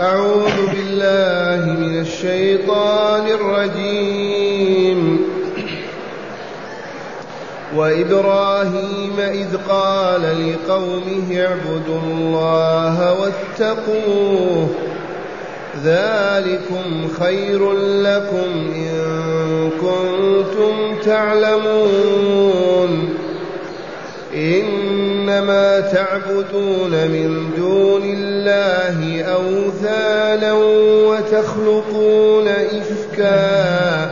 أعوذ بالله من الشيطان الرجيم. وإبراهيم إذ قال لقومه اعبدوا الله واتقوه ذلكم خير لكم إن كنتم تعلمون. إنما تعبدون من دون الله أوثانا وتخلقون إفكا.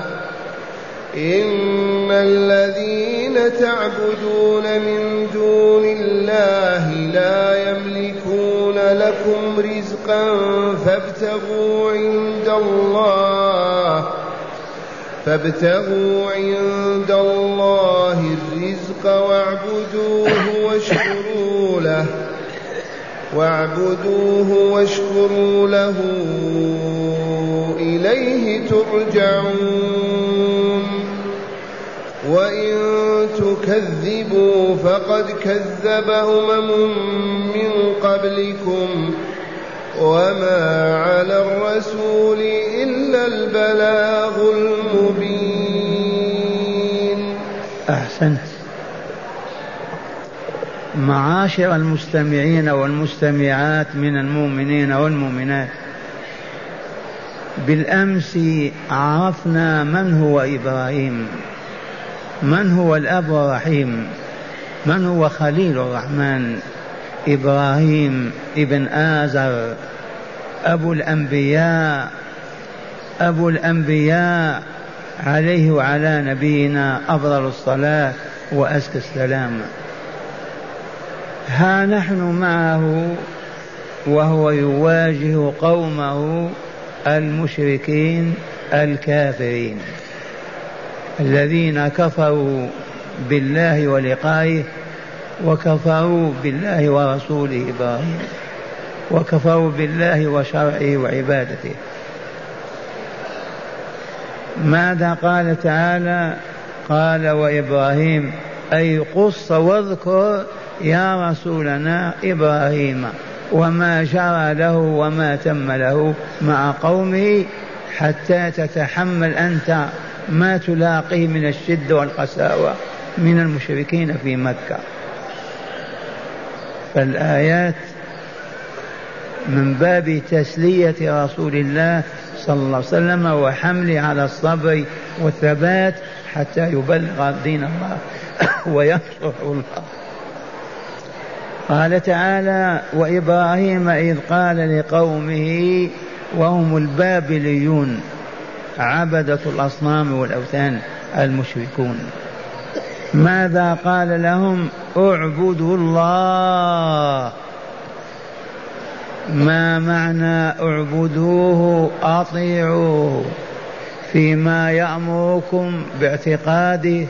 إن الذين تعبدون من دون الله لا يملكون لكم رزقا فابتغوا عند الله فابتغوا عند الله الرزق واعبدوه واشكروا له واعبدوه واشكروا له إليه ترجعون وإن تكذبوا فقد كذب أمم من قبلكم وما على الرسول إلا البلاغ المبين أحسنت. معاشر المستمعين والمستمعات من المؤمنين والمؤمنات بالأمس عرفنا من هو إبراهيم من هو الأب الرحيم من هو خليل الرحمن. إبراهيم ابن آزر أبو الأنبياء أبو الأنبياء عليه وعلى نبينا أفضل الصلاة وأزكى السلام. ها نحن معه وهو يواجه قومه المشركين الكافرين الذين كفروا بالله ولقائه وكفروا بالله ورسوله إبراهيم. وكفروا بالله وشرعه وعبادته. ماذا قال تعالى؟ قال وإبراهيم أي قص واذكر يا رسولنا إبراهيم وما جرى له وما تم له مع قومه حتى تتحمل أنت ما تلاقيه من الشدة والقساوة من المشركين في مكة. فالايات من باب تسلية رسول الله صلى الله عليه وسلم وحمله على الصبر والثبات حتى يبلغ دين الله وينصر الله. قال تعالى وإبراهيم إذ قال لقومه وهم البابليون عبدة الأصنام والأوثان المشركون. ماذا قال لهم؟ اعبدوا الله. ما معنى اعبدوه؟ اطيعوه. فيما يأمركم باعتقاده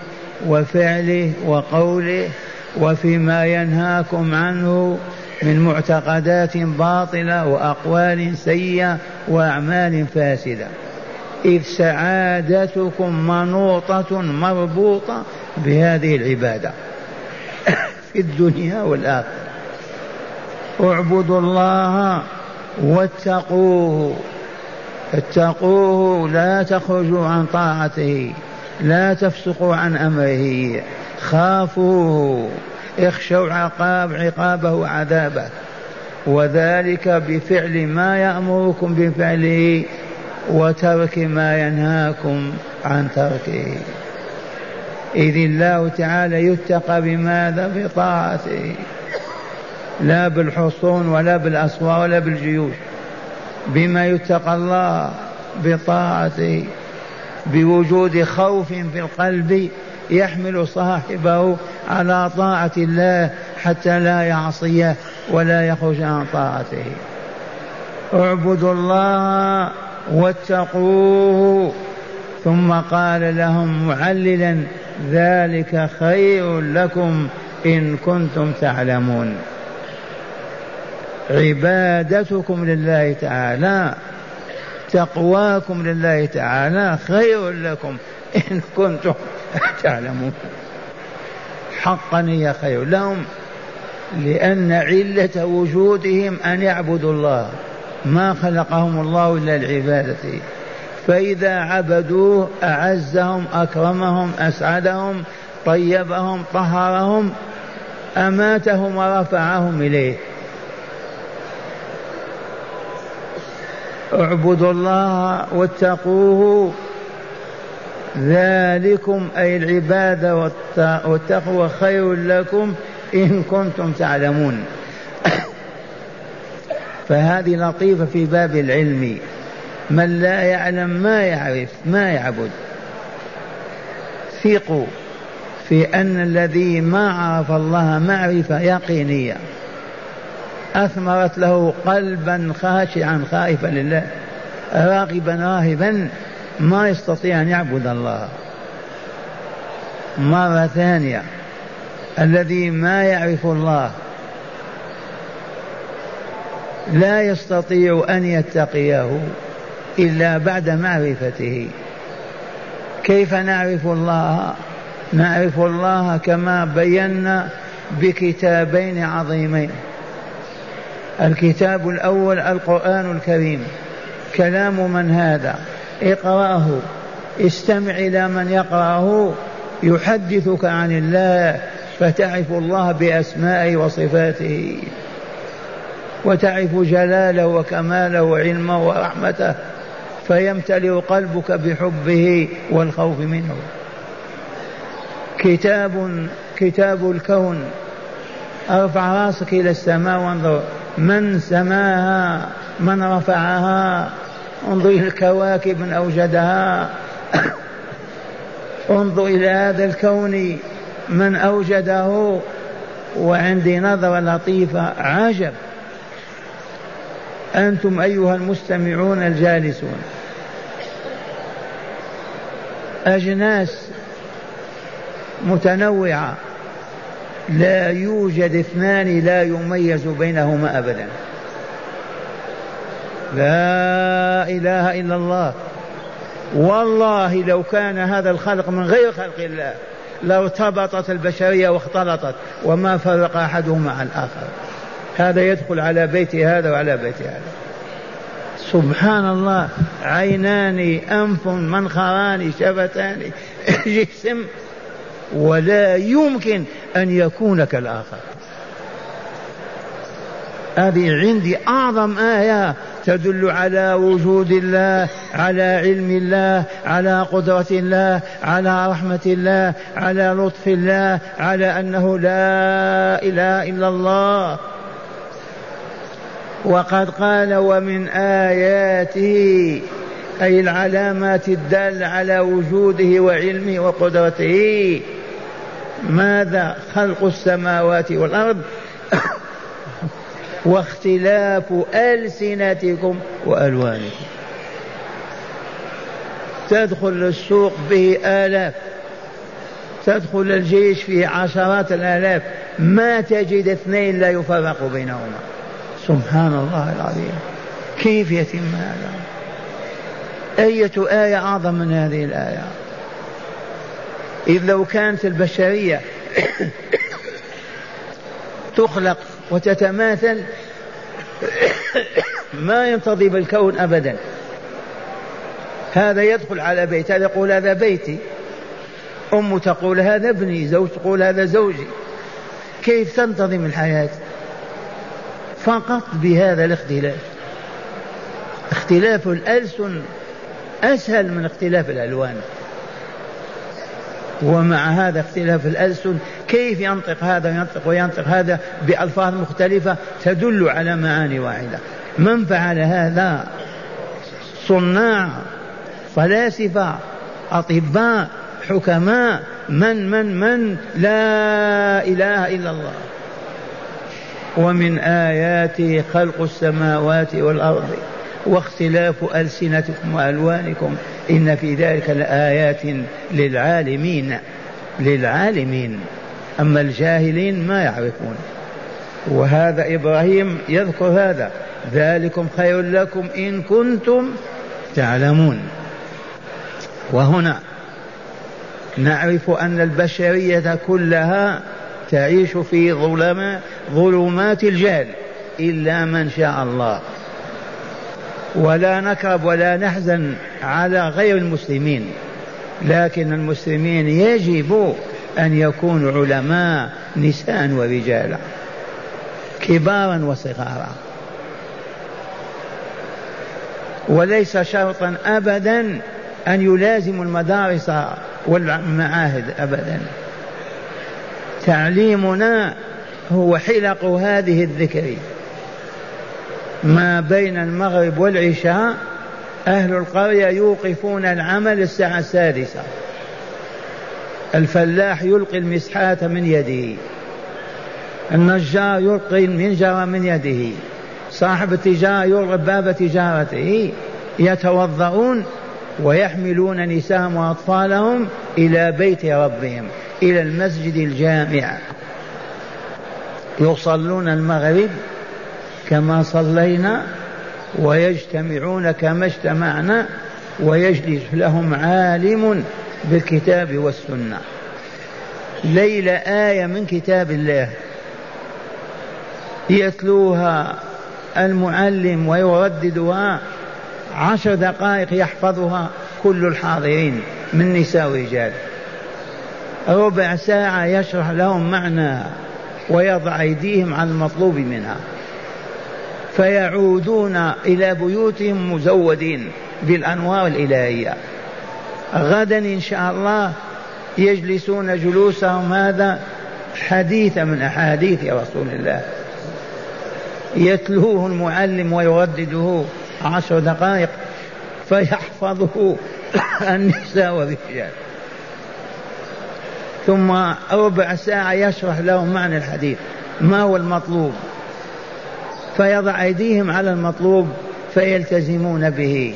وفعله وقوله وفيما ينهاكم عنه من معتقدات باطلة وأقوال سيئة وأعمال فاسدة. إذ سعادتكم منوطة مربوطة بهذه العبادة في الدنيا والآخرة. اعبدوا الله واتقوه. اتقوه لا تخرجوا عن طاعته لا تفسقوا عن أمره. خافوه اخشوا عقاب عقابه وعذابه. وذلك بفعل ما يأمركم بفعله وترك ما ينهاكم عن تركه. إذ الله تعالى يتقى بماذا بطاعته لا بالحصون ولا بالأسوار ولا بالجيوش. بما يتقى الله بطاعته. بوجود خوف في القلب يحمل صاحبه على طاعة الله حتى لا يعصيه ولا يخرج عن طاعته. اعبدوا الله واتقوه. ثم قال لهم معللا ذلك خير لكم إن كنتم تعلمون. عبادتكم لله تعالى تقواكم لله تعالى خير لكم إن كنتم تعلمون. حقا هي خير لهم لأن علة وجودهم أن يعبدوا الله. ما خلقهم الله إلا لعبادته. فإذا عبدوه أعزهم أكرمهم أسعدهم طيبهم طهرهم أماتهم ورفعهم إليه. اعبدوا الله واتقوه. ذلكم أي العبادة والتقوى خير لكم إن كنتم تعلمون. فهذه لطيفة في باب العلم. من لا يعلم ما يعرف ما يعبد. ثقوا في أن الذي ما عرف الله معرفة يقينية. أثمرت له قلبا خاشعا خائفا لله راغبا راهبا ما يستطيع أن يعبد الله. مرة ثانية الذي ما يعرف الله لا يستطيع أن يتقيه. إلا بعد معرفته. كيف نعرف الله؟ نعرف الله كما بينا بكتابين عظيمين. الكتاب الأول القرآن الكريم. كلام من هذا؟ اقرأه. استمع إلى من يقرأه. يحدثك عن الله. فتعرف الله بأسمائه وصفاته. وتعرف جلاله وكماله وعلمه ورحمته. فيمتلئ قلبك بحبه والخوف منه. كتاب كتاب الكون. أرفع رأسك إلى السماء وانظر. من سماها؟ من رفعها؟ انظر إلى الكواكب من أوجدها. انظر إلى هذا الكون من أوجده. وعندي نظرة لطيفة. عجب. أنتم أيها المستمعون الجالسون. أجناس متنوعة لا يوجد اثنان لا يميز بينهما ابدا. لا إله إلا الله. والله لو كان هذا الخلق من غير خلق الله لارتبطت البشرية واختلطت وما فرق أحدهما عن الآخر. هذا يدخل على بيت هذا وعلى بيت هذا. سبحان الله عينان أنف منخران شفتان جسم. ولا يمكن أن يكون كالآخر. هذه عندي أعظم آية تدل على وجود الله على علم الله على قدرة الله على رحمة الله على لطف الله على أنه لا إله إلا الله. وقد قال ومن آياته أي العلامات الدالة على وجوده وعلمه وقدرته. ماذا خلق السماوات والأرض؟ واختلاف ألسنتكم وألوانكم. تدخل السوق به آلاف تدخل الجيش فيه عشرات الآلاف. ما تجد اثنين لا يفرق بينهما. سبحان الله العظيم. كيف يتم هذا؟ أية آية أعظم من هذه الآية؟ إذ لو كانت البشرية تخلق وتتماثل ما ينتظم الكون أبدا. هذا يدخل على بيت هذا يقول هذا بيتي. أم تقول هذا ابني زوج تقول هذا زوجي. كيف تنتظم الحياة؟ فقط بهذا الاختلاف. اختلاف الألسن أسهل من اختلاف الألوان. ومع هذا اختلاف الألسن كيف ينطق هذا وينطق وينطق هذا بألفاظ مختلفة تدل على معاني واحدة. من فعل هذا؟ صناع فلاسفة أطباء حكماء من من من؟ لا إله إلا الله. ومن آياته خلق السماوات والأرض واختلاف ألسنتكم وألوانكم إن في ذلك لآيات للعالمين للعالمين. أما الجاهلين ما يعرفون. وهذا إبراهيم يذكر هذا. ذلكم خير لكم إن كنتم تعلمون. وهنا نعرف أن البشرية كلها تعيش في ظلمات ظلمات الجهل إلا من شاء الله. ولا نكرب ولا نحزن على غير المسلمين. لكن المسلمين يجب أن يكونوا علماء نساء ورجالا. كبارا وصغارا. وليس شرطا أبدا أن يلازموا المدارس والمعاهد أبدا. تعليمنا هو حلق هذه الذكر. ما بين المغرب والعشاء أهل القرية يوقفون العمل الساعة السادسة. الفلاح يلقي المسحات من يده. النجار يلقي المنجر من يده. صاحب التجارة يلقي باب تجارته. يتوضؤون ويحملون نساءهم وأطفالهم إلى بيت ربهم. إلى المسجد الجامع. يصلون المغرب كما صلينا ويجتمعون كما اجتمعنا ويجلس لهم عالم بالكتاب والسنة. ليلة آية من كتاب الله. يتلوها المعلم ويرددها. عشر دقائق يحفظها كل الحاضرين من نساء ورجال. ربع ساعة يشرح لهم معناها ويضع أيديهم على المطلوب منها. فيعودون إلى بيوتهم مزودين بالأنوار الإلهية. غدا إن شاء الله يجلسون جلوسهم هذا حديث من أحاديث رسول الله. يتلوه المعلم ويردده عشر دقائق فيحفظه النساء والرجال. ثم ربع ساعة يشرح لهم معنى الحديث. ما هو المطلوب؟ فيضع أيديهم على المطلوب فيلتزمون به.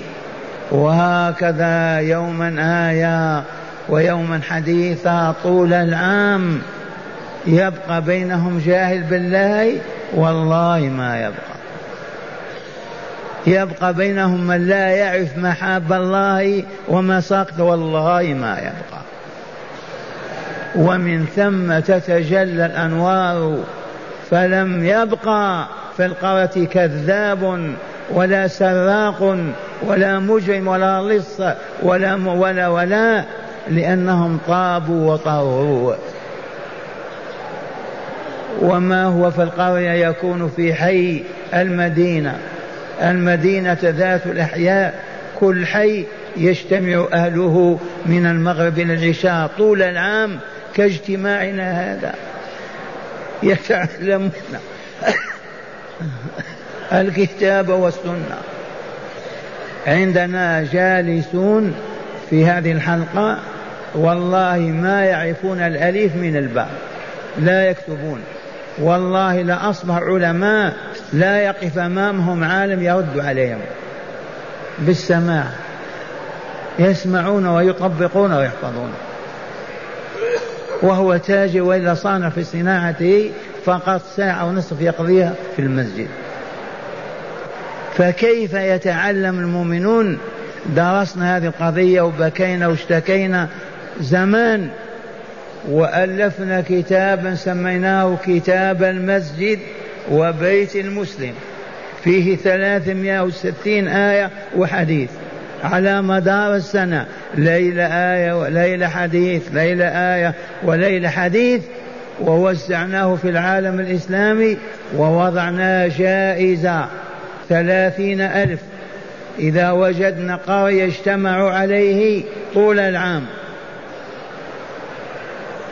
وهكذا يوما آية ويوما حديثا طول العام يبقى بينهم جاهل بالله؟ والله ما يبقى. يبقى بينهم من لا يعرف محاب الله وما ساقط والله ما يبقى. ومن ثم تتجلى الأنوار فلم يبقى في القرية كذاب ولا سراق ولا مجرم ولا لص ولا ولا ولا لأنهم طابوا وطهروا وما هو في القرية يكون في حي المدينة؟ المدينة ذات الأحياء كل حي يجتمع أهله من المغرب إلى العشاء طول العام كاجتماعنا هذا. يتعلمون الكتاب والسنة. عندنا جالسون في هذه الحلقة. والله ما يعرفون الألف من الباء. لا يكتبون. والله لأصبح علماء لا يقف أمامهم عالم يرد عليهم. بالسماع. يسمعون ويطبقون ويحفظون. وهو تاجر وإلا صانع في صناعته فقط ساعة ونصف يقضيها في المسجد. فكيف يتعلم المؤمنون؟ درسنا هذه القضية وبكينا واشتكينا زمان وألفنا كتابا سميناه كتاب المسجد وبيت المسلم. فيه ثلاثمائة وستين آية وحديث. على مدار السنة. ليلة آية وليلة حديث ليلة آية وليلة حديث. ووزعناه في العالم الإسلامي ووضعنا جائزة ثلاثين ألف. إذا وجدنا قرية اجتمعوا عليه طول العام.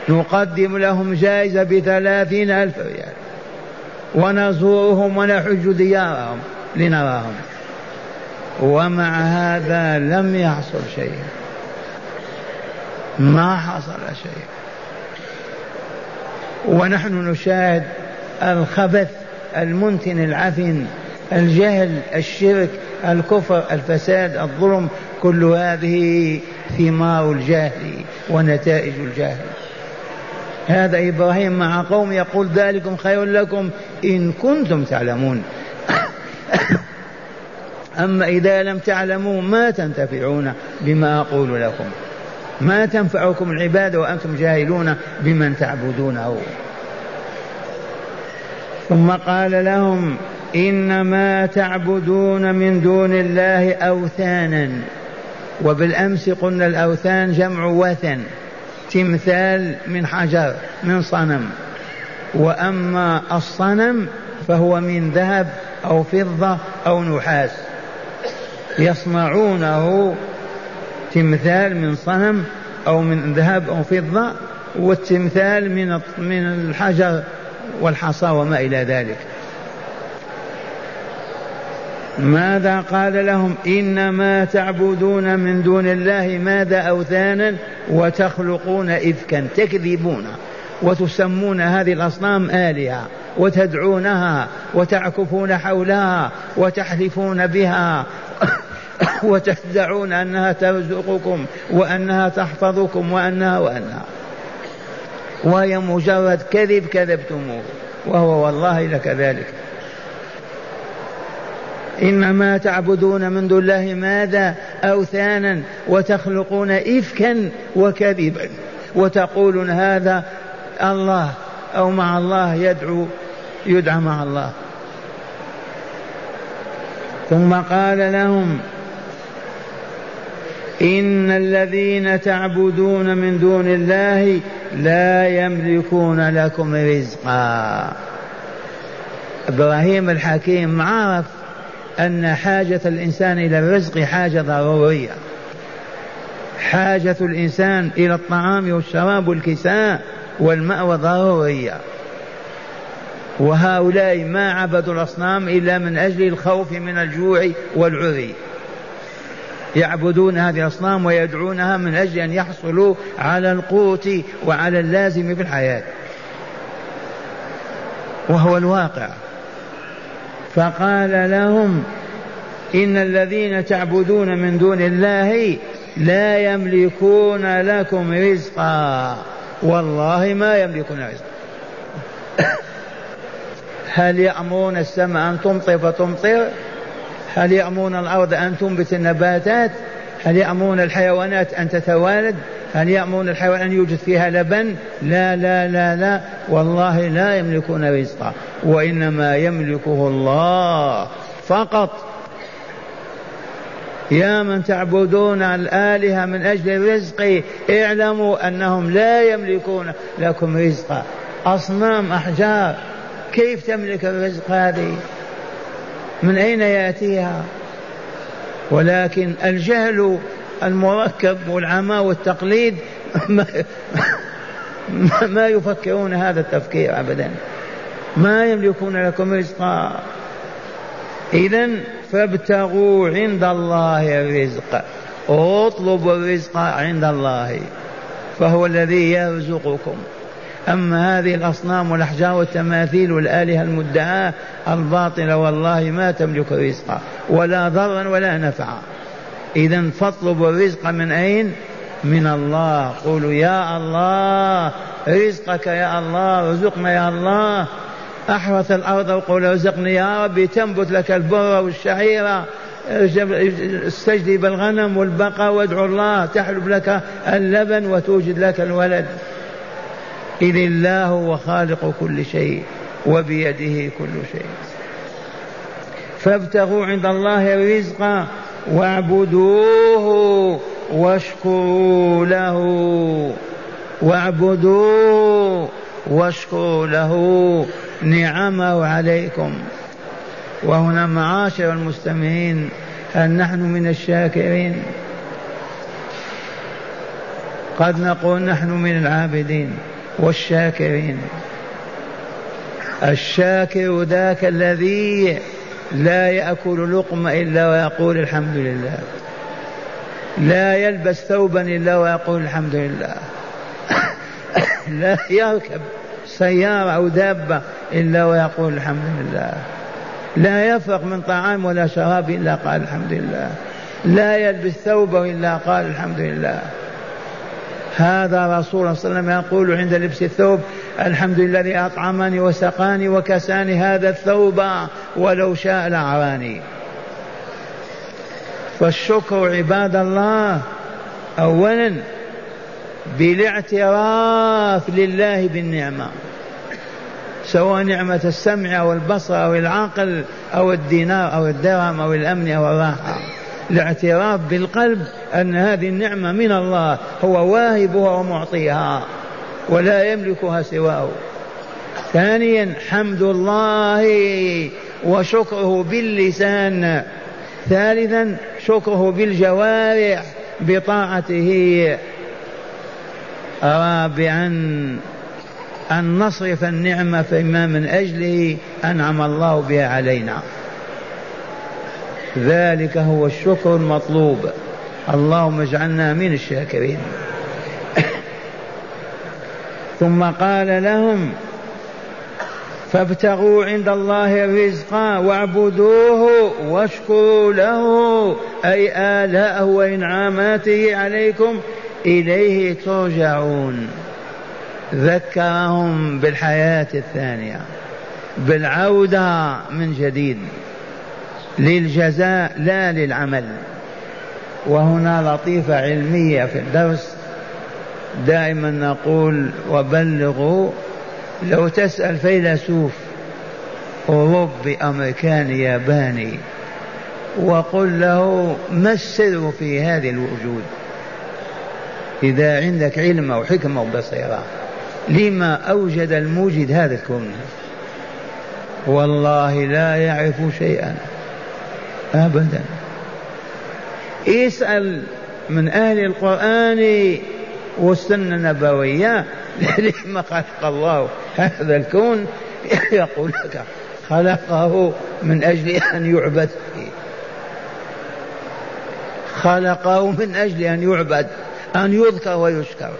نقدم لهم جائزة بثلاثين ألف ريال. ونزورهم ونحج ديارهم لنراهم. ومع هذا لم يحصل شيء. ما حصل شيء. ونحن نشاهد الخبث المنتن العفن الجهل الشرك الكفر الفساد الظلم كل هذه ثمار الجاهل ونتائج الجاهل هذا إبراهيم مع قوم يقول ذلكم خير لكم إن كنتم تعلمون. أما إذا لم تعلموا ما تنتفعون بما أقول لكم. ما تنفعكم العبادة وأنتم جاهلون بمن تعبدونه. ثم قال لهم إنما تعبدون من دون الله أوثانا. وبالأمس قلنا الأوثان جمع وثن تمثال من حجر من صنم. وأما الصنم فهو من ذهب أو فضة أو نحاس. يصنعونه تمثال من صنم أو من ذهب أو فضة والتمثال من من الحجر والحصى وما إلى ذلك. ماذا قال لهم؟ إنما تعبدون من دون الله ماذا أوثانا وتخلقون إفكا تكذبون وتسمون هذه الأصنام آلهة وتدعونها وتعكفون حولها وتحلفون بها وتدعون أنها ترزقكم وأنها تحفظكم وأنها وأنها. وهي مجرد كذب كذبتموه. وهو والله لكذلك. إنما تعبدون من دون الله ماذا؟ أوثانا وتخلقون إفكا وكذبا. وتقولون هذا الله أو مع الله يدعو يدعى مع الله. ثم قال لهم إن الذين تعبدون من دون الله لا يملكون لكم رزقا. إبراهيم الحكيم عرف أن حاجة الإنسان إلى الرزق حاجة ضرورية. حاجة الإنسان إلى الطعام والشراب والكساء والمأوى ضرورية. وهؤلاء ما عبدوا الأصنام إلا من أجل الخوف من الجوع والعري يعبدون هذه الأصنام ويدعونها من أجل أن يحصلوا على القوت وعلى اللازم في الحياة. وهو الواقع. فقال لهم إن الذين تعبدون من دون الله لا يملكون لكم رزقا. والله ما يملكون رزقا. هل يأمرون السماء أن تمطر فتمطر؟ هل يأمرون الأرض أن تنبت النباتات؟ هل يأمرون الحيوانات أن تتوالد؟ هل يأمرون الحيوان أن يوجد فيها لبن؟ لا لا لا لا. والله لا يملكون رزقا وإنما يملكه الله فقط. يا من تعبدون الآلهة من أجل الرزق اعلموا أنهم لا يملكون لكم رزقا. أصنام أحجار. كيف تملك الرزق هذه؟ من أين يأتيها؟ ولكن الجهل المركب والعمى والتقليد ما, يفكرون هذا التفكير أبدا. ما يملكون لكم رزقا. إذا فابتغوا عند الله الرزق. اطلبوا الرزق عند الله. فهو الذي يرزقكم. أما هذه الأصنام والأحجار والتماثيل والآلهة المدعاة الباطلة والله ما تملك رزقا ولا ضرا ولا نفعا. إذا فاطلبوا الرزق من أين؟ من الله. قولوا يا الله رزقك يا الله ارزقنا يا الله. أحرث الأرض وقول ارزقني يا ربي تنبت لك البر والشعيرة استجلب الغنم والبقر وادعو الله تحلب لك اللبن وتوجد لك الولد. إذ الله هو خالق كل شيء وبيده كل شيء. فابتغوا عند الله الرزق واعبدوه واشكروا له. واعبدوه واشكروا له. نعمه عليكم. وهنا معاشر المستمعين هل نحن من الشاكرين؟ قد نقول نحن من العابدين. والشاكرين. الشاكر ذاك الذي لا يأكل لقمة إلا ويقول الحمد لله. لا يلبس ثوبا إلا ويقول الحمد لله. لا يركب سيارة أو دابة إلا ويقول الحمد لله. لا يفرق من طعام ولا شراب إلا قال الحمد لله. لا يلبس ثوبه إلا قال الحمد لله. هذا رسول الله صلى الله عليه وسلم يقول عند لبس الثوب الحمد لله الذي أطعمني وسقاني وكساني هذا الثوب ولو شاء لعراني فالشكر عباد الله أولا بالاعتراف لله بالنعمة سواء نعمة السمع أو البصر أو العقل أو الدينار أو الدرهم أو الأمن أو الراحة. الاعتراف بالقلب أن هذه النعمة من الله هو واهبها ومعطيها ولا يملكها سواه. ثانيا حمد الله وشكره باللسان. ثالثا شكره بالجوارح بطاعته. رابعا أن نصرف النعمة فيما من أجله أنعم الله بها علينا. ذلك هو الشكر المطلوب. اللهم اجعلنا من الشاكرين. ثم قال لهم فابتغوا عند الله الرزق واعبدوه واشكروا له أي آلاءه وإنعاماته عليكم إليه ترجعون. ذكرهم بالحياة الثانية بالعودة من جديد. للجزاء لا للعمل. وهنا لطيفة علمية في الدرس. دائما نقول وبلغوا لو تسأل فيلسوف أوروبي أمريكاني ياباني وقل له ما السر في هذا الوجود؟ إذا عندك علم أو حكمة وبصيرة لما أوجد الموجد هذا الكون؟ والله لا يعرف شيئا. أبدا. اسأل من أهل القرآن والسنة النبوية. لما خلق الله هذا الكون؟ يقول لك خلقه من أجل أن يعبد. خلقه من أجل أن يعبد أن يذكر ويشكر.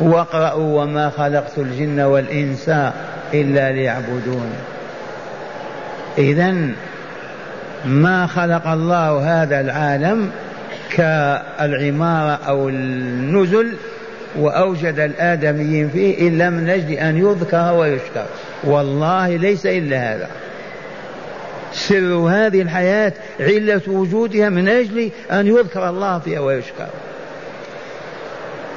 واقرأوا وما خلقت الجن والإنس إلا ليعبدون. إذا ما خلق الله هذا العالم كالعمارة أو النزل وأوجد الآدميين فيه إلا من أجل أن يذكر ويشكر. والله ليس إلا هذا. سر هذه الحياة علة وجودها من أجل أن يذكر الله فيها ويشكر.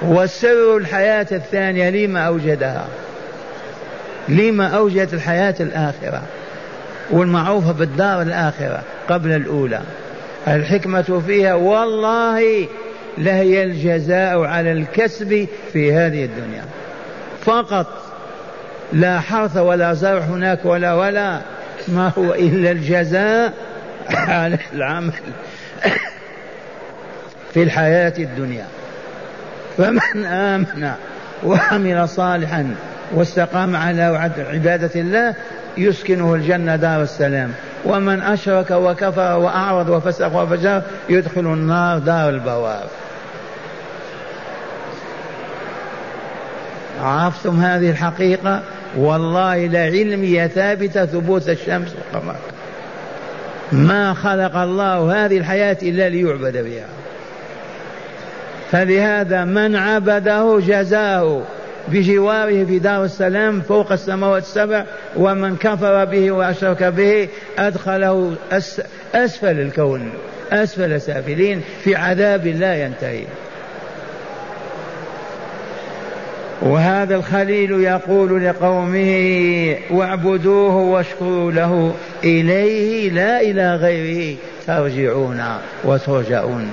والسر الحياة الثانية لما أوجدها؟ لما أوجد الحياة الآخرة. والمعروفة بالدار الآخرة قبل الأولى. الحكمة فيها والله لهي الجزاء على الكسب في هذه الدنيا. فقط لا حرث ولا زرع هناك ولا ولا ما هو إلا الجزاء على العمل في الحياة الدنيا. فمن آمن وعمل صالحا واستقام على عبادة الله يسكنه الجنة دار السلام. ومن أشرك وكفر وأعرض وفسق وفجر يدخل النار دار البوار عرفتم هذه الحقيقة؟ والله لعلمية ثابتة ثبوت الشمس والقمر. ما خلق الله هذه الحياة إلا ليعبد بها. فلهذا من عبده جزاه. بجواره في دار السلام فوق السماوات السبع ومن كفر به وأشرك به أدخله أسفل الكون أسفل سافلين في عذاب لا ينتهي. وهذا الخليل يقول لقومه واعبدوه واشكروا له إليه لا إلى غيره ترجعون وترجعون.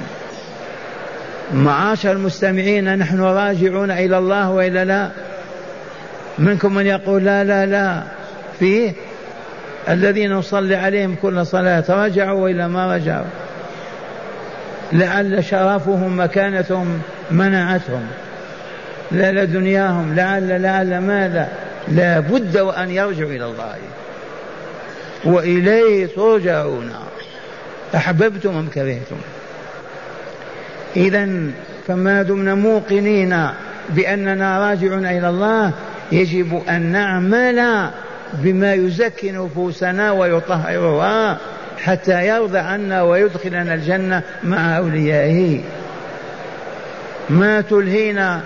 معاشر المستمعين نحن راجعون إلى الله وإلا لا. منكم من يقول لا لا لا. فيه الذين نصلي عليهم كل صلاة رجعوا وإلا ما رجعوا. لعل شرفهم مكانتهم منعتهم لا دنياهم. لعل لعل ماذا؟ لا بد وأن يرجعوا إلى الله. وإليه ترجعون. أحببتم أم كرهتم؟ إذا فما دمنا موقنين بأننا راجعون إلى الله يجب أن نعمل بما يزكي نفوسنا ويطهرها حتى يرضى عنا ويدخلنا الجنة مع أوليائه. ما تلهينا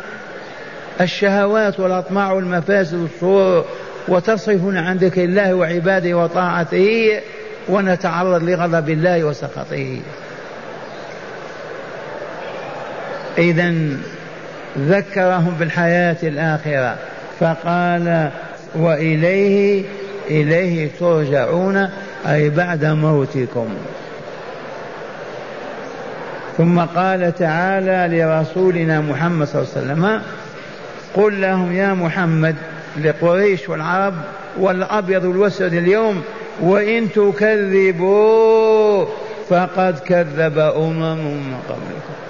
الشهوات والأطماع والمفاسد والشرور وتصرفنا عن ذكر الله وعباده وطاعته ونتعرض لغضب الله وسخطه. إذا ذكرهم بالحياة الآخرة فقال وإليه إليه ترجعون أي بعد موتكم. ثم قال تعالى لرسولنا محمد صلى الله عليه وسلم قل لهم يا محمد لقريش والعرب والأبيض والأسود اليوم وإن تكذبوا فقد كذب أمم من قبلكم.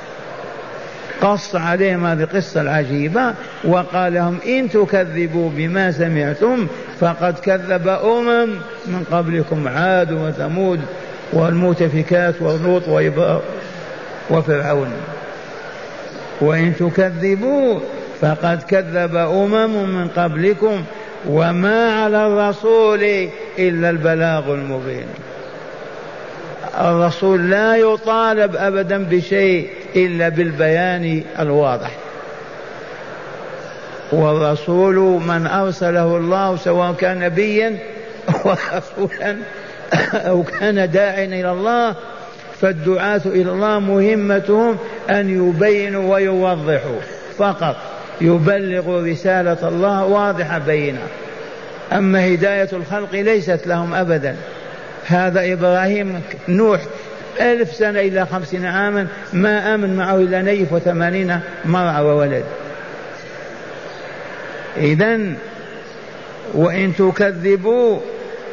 قص عليهم هذه القصة العجيبة وقال لهم إن تكذبوا بما سمعتم فقد كذب أمم من قبلكم عاد وثمود والمؤتفكات ولوط وفرعون. وإن تكذبوا فقد كذب أمم من قبلكم وما على الرسول إلا البلاغ المبين. الرسول لا يطالب أبدا بشيء إلا بالبيان الواضح. والرسول من أرسله الله سواء كان نبيا ورسولا أو كان داعيا إلى الله فالدعاة إلى الله مهمتهم أن يبينوا ويوضحوا. فقط يبلغوا رسالة الله واضحة بينة. أما هداية الخلق ليست لهم أبدا. هذا إبراهيم نوح ألف سنة إلى خمسين عاما ما آمن معه إلا نيف وثمانين مرأة وولد. إذا وإن تكذبوا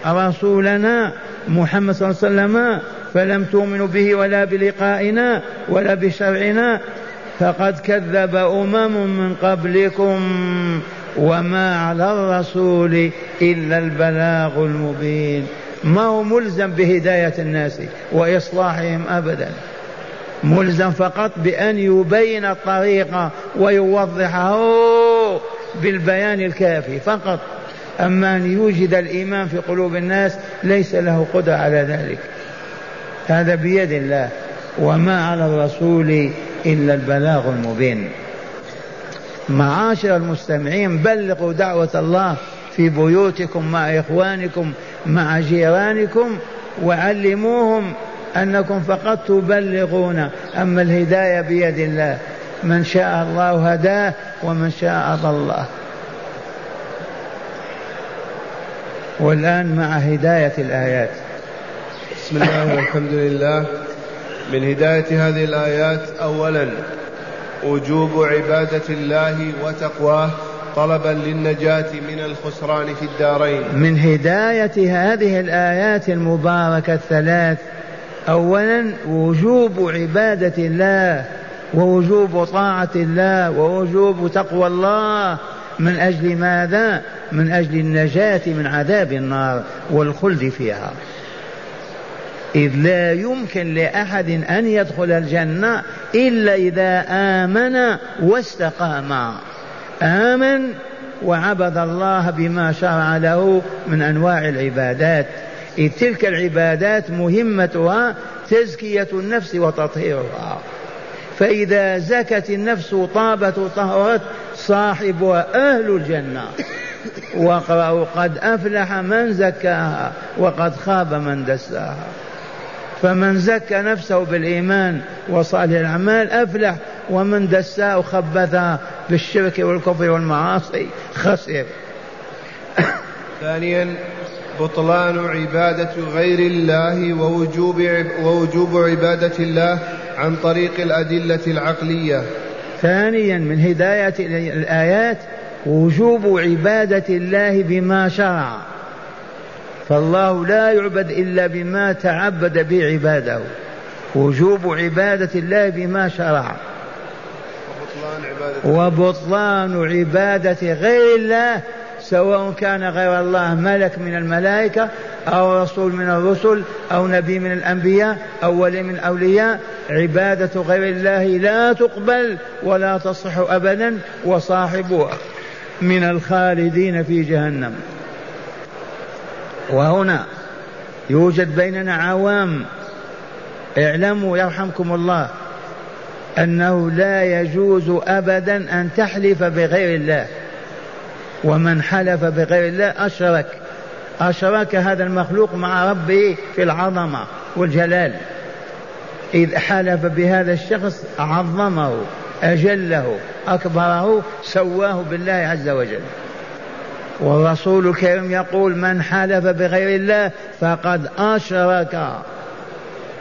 رسولنا محمد صلى الله عليه وسلم فلم تؤمنوا به ولا بلقائنا ولا بشرعنا فقد كذب أمم من قبلكم وما على الرسول إلا البلاغ المبين. ما هو ملزم بهداية الناس وإصلاحهم أبدا. ملزم فقط بأن يبين الطريق ويوضحه بالبيان الكافي فقط. أما أن يوجد الإيمان في قلوب الناس ليس له قدرة على ذلك. هذا بيد الله. وما على الرسول إلا البلاغ المبين. معاشر المستمعين بلغوا دعوة الله في بيوتكم مع إخوانكم مع جيرانكم وعلموهم أنكم فقط تبلغون أما الهداية بيد الله. من شاء الله هداه ومن شاء ضله. والآن مع هداية الآيات. بسم الله والحمد لله. من هداية هذه الآيات أولا وجوب عبادة الله وتقواه. طلبا للنجاة من الخسران في الدارين. من هداية هذه الآيات المباركة الثلاث أولا وجوب عبادة الله ووجوب طاعة الله ووجوب تقوى الله. من أجل ماذا؟ من أجل النجاة من عذاب النار والخلد فيها. إذ لا يمكن لأحد أن يدخل الجنة إلا إذا آمن واستقام. آمن وعبد الله بما شرع له من أنواع العبادات. إذ تلك العبادات مهمتها تزكية النفس وتطهيرها. فإذا زكت النفس طابت وطهرت صاحبها أهل الجنة. واقرأوا قد أفلح من زكاها وقد خاب من دساها. فمن زكى نفسه بالإيمان وصالح الأعمال أفلح ومن دساه وخبثها بالشرك والكفر والمعاصي خسر. ثانيا بطلان عبادة غير الله ووجوب ووجوب عبادة الله عن طريق الأدلة العقلية. ثانيا من هداية الآيات وجوب عبادة الله بما شرع. فالله لا يعبد إلا بما تعبد به عباده وجوب عبادة الله بما شرع. وبطلان عبادة غير الله سواء كان غير الله ملك من الملائكة أو رسول من الرسل أو نبي من الأنبياء أو ولي من الأولياء. عبادة غير الله لا تقبل ولا تصح أبدا وصاحبها من الخالدين في جهنم. وهنا يوجد بيننا عوام. اعلموا يرحمكم الله أنه لا يجوز ابدا أن تحلف بغير الله. ومن حلف بغير الله أشرك. أشرك هذا المخلوق مع ربه في العظمة والجلال. إذ حلف بهذا الشخص عظمه أجله أكبره سواه بالله عز وجل. والرسول الكريم يقول من حلف بغير الله فقد أشرك.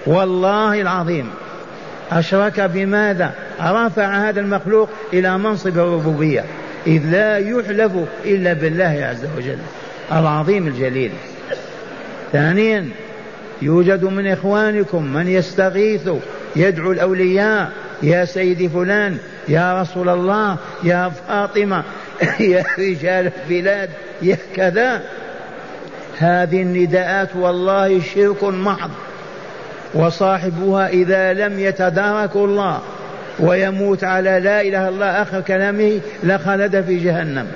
والله العظيم. أشرك بماذا؟ رفع هذا المخلوق إلى منصب الربوبية. إذ لا يحلف إلا بالله عز وجل. العظيم الجليل. ثانيا يوجد من إخوانكم من يستغيث يدعو الأولياء. يا سيدي فلان يا رسول الله يا فاطمة يا رجال البلاد يا كذا. هذه النداءات والله شرك محض. وصاحبها إذا لم يتدارك الله ويموت على لا إله إلا الله آخر كلامه لخلد في جهنم.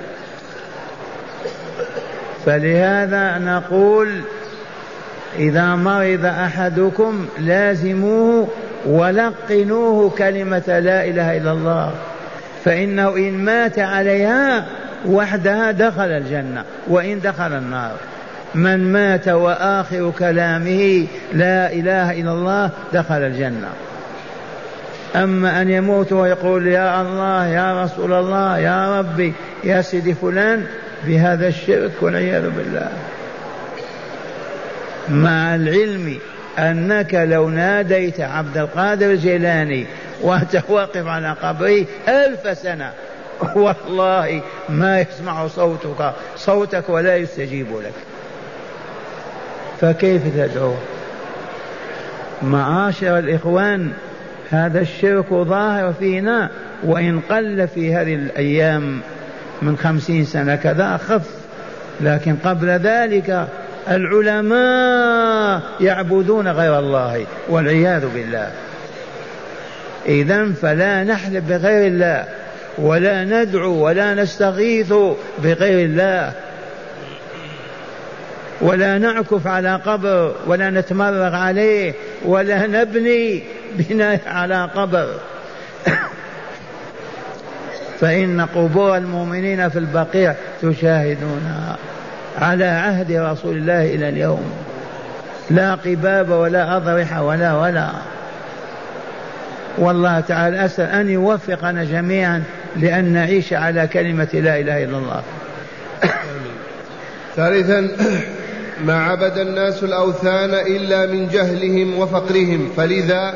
فلهذا نقول إذا مرض أحدكم لازموه ولقنوه كلمة لا إله إلا الله. فإنه إن مات عليها وحدها دخل الجنة وإن دخل النار. من مات وآخر كلامه لا إله إلا الله دخل الجنة. أما أن يموت ويقول يا الله يا رسول الله يا ربي يا سيدي فلان بهذا الشرك والعياذ بالله. مع العلم أنك لو ناديت عبد القادر الجيلاني وأنت واقف على قبره ألف سنة. والله ما يسمع صوتك صوتك ولا يستجيب لك. فكيف تدعو؟ معاشر الإخوان هذا الشرك ظاهر فينا وإن قل في هذه الأيام من خمسين سنة كذا خف لكن قبل ذلك العلماء يعبدون غير الله والعياذ بالله. إذا فلا نحلف بغير الله ولا ندعو ولا نستغيث بغير الله ولا نعكف على قبر ولا نتمرغ عليه ولا نبني بناء على قبر. فإن قبور المؤمنين في البقيع تشاهدونها على عهد رسول الله إلى اليوم. لا قباب ولا أضرحة ولا ولا والله تعالى أسأل أن يوفقنا جميعا لأن نعيش على كلمة لا إله إلا الله ثالثا ما عبد الناس الأوثان إلا من جهلهم وفقرهم فلذا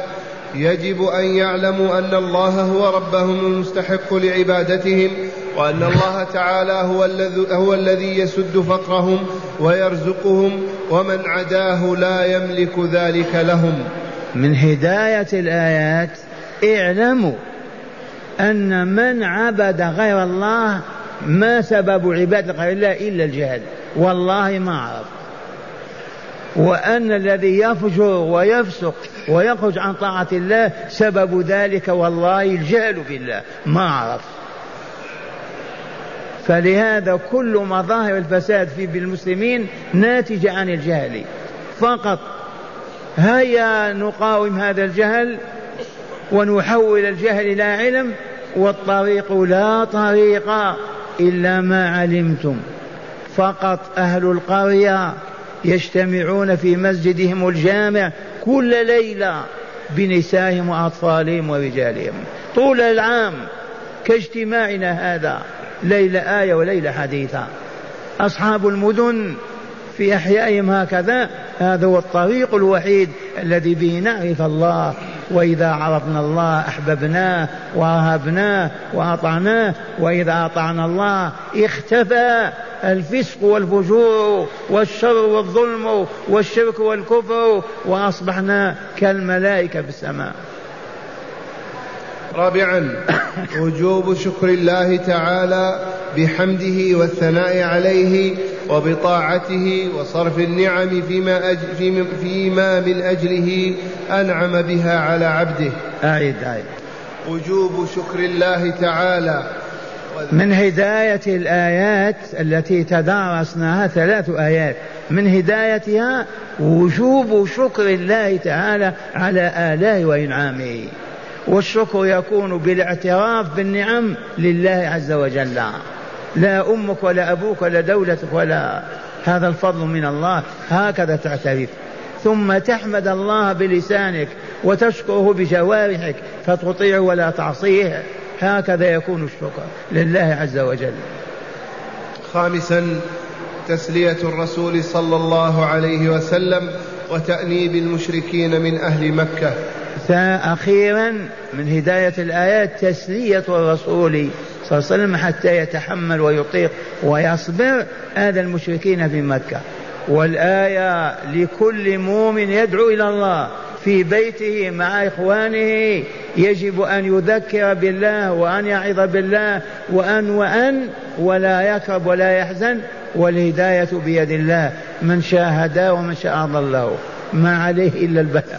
يجب أن يعلموا أن الله هو ربهم المستحق لعبادتهم وأن الله تعالى هو الذي هو الذي يسد فقرهم ويرزقهم ومن عداه لا يملك ذلك لهم. من هداية الآيات اعلموا أن من عبد غير الله ما سبب عبادة غير الله إلا الجهل. والله ما عرف وأن الذي يفجر ويفسق ويخرج عن طاعة الله سبب ذلك والله الجهل بالله ما عرف فلهذا كل مظاهر الفساد في بالمسلمين ناتجة عن الجهل. فقط هيا نقاوم هذا الجهل ونحول الجهل إلى علم والطريق لا طريق إلا ما علمتم. فقط أهل القرية يجتمعون في مسجدهم الجامع كل ليلة بنسائهم وأطفالهم ورجالهم. طول العام كاجتماعنا هذا ليلة آية وليلة حديثة. أصحاب المدن في أحيائهم هكذا هذا هو الطريق الوحيد الذي به نعرف الله. وإذا عرفنا الله أحببناه وأهبناه وأطعناه وإذا أطعنا الله اختفى الفسق والفجور والشر والظلم والشرك والكفر وأصبحنا كالملائكة في السماء. رابعا وجوب شكر الله تعالى بحمده والثناء عليه وبطاعته وصرف النعم فيما, أج فيما من أجله أنعم بها على عبده. أعيد أعيد. وجوب شكر الله تعالى. من هداية الآيات التي تدارسناها ثلاث آيات. من هدايتها وجوب شكر الله تعالى على آلائه وإنعامه. والشكر يكون بالاعتراف بالنعم لله عز وجل. لا أمك ولا أبوك ولا دولتك ولا هذا الفضل من الله هكذا تعترف. ثم تحمد الله بلسانك وتشكره بجوارحك فتطيع ولا تعصيه. هكذا يكون الشكر لله عز وجل. خامسا تسلية الرسول صلى الله عليه وسلم وتأنيب المشركين من أهل مكة. أخيرا من هداية الآيات تسلية الرسول صلى الله عليه وسلم حتى يتحمل ويطيق ويصبر هذا المشركين في مكة. والآية لكل مؤمن يدعو إلى الله في بيته مع إخوانه يجب أن يذكر بالله وأن يعظ بالله وأن وأن ولا يكرب ولا يحزن والهداية بيد الله. من شاهد ومن شاء ضله ما عليه إلا البلاء.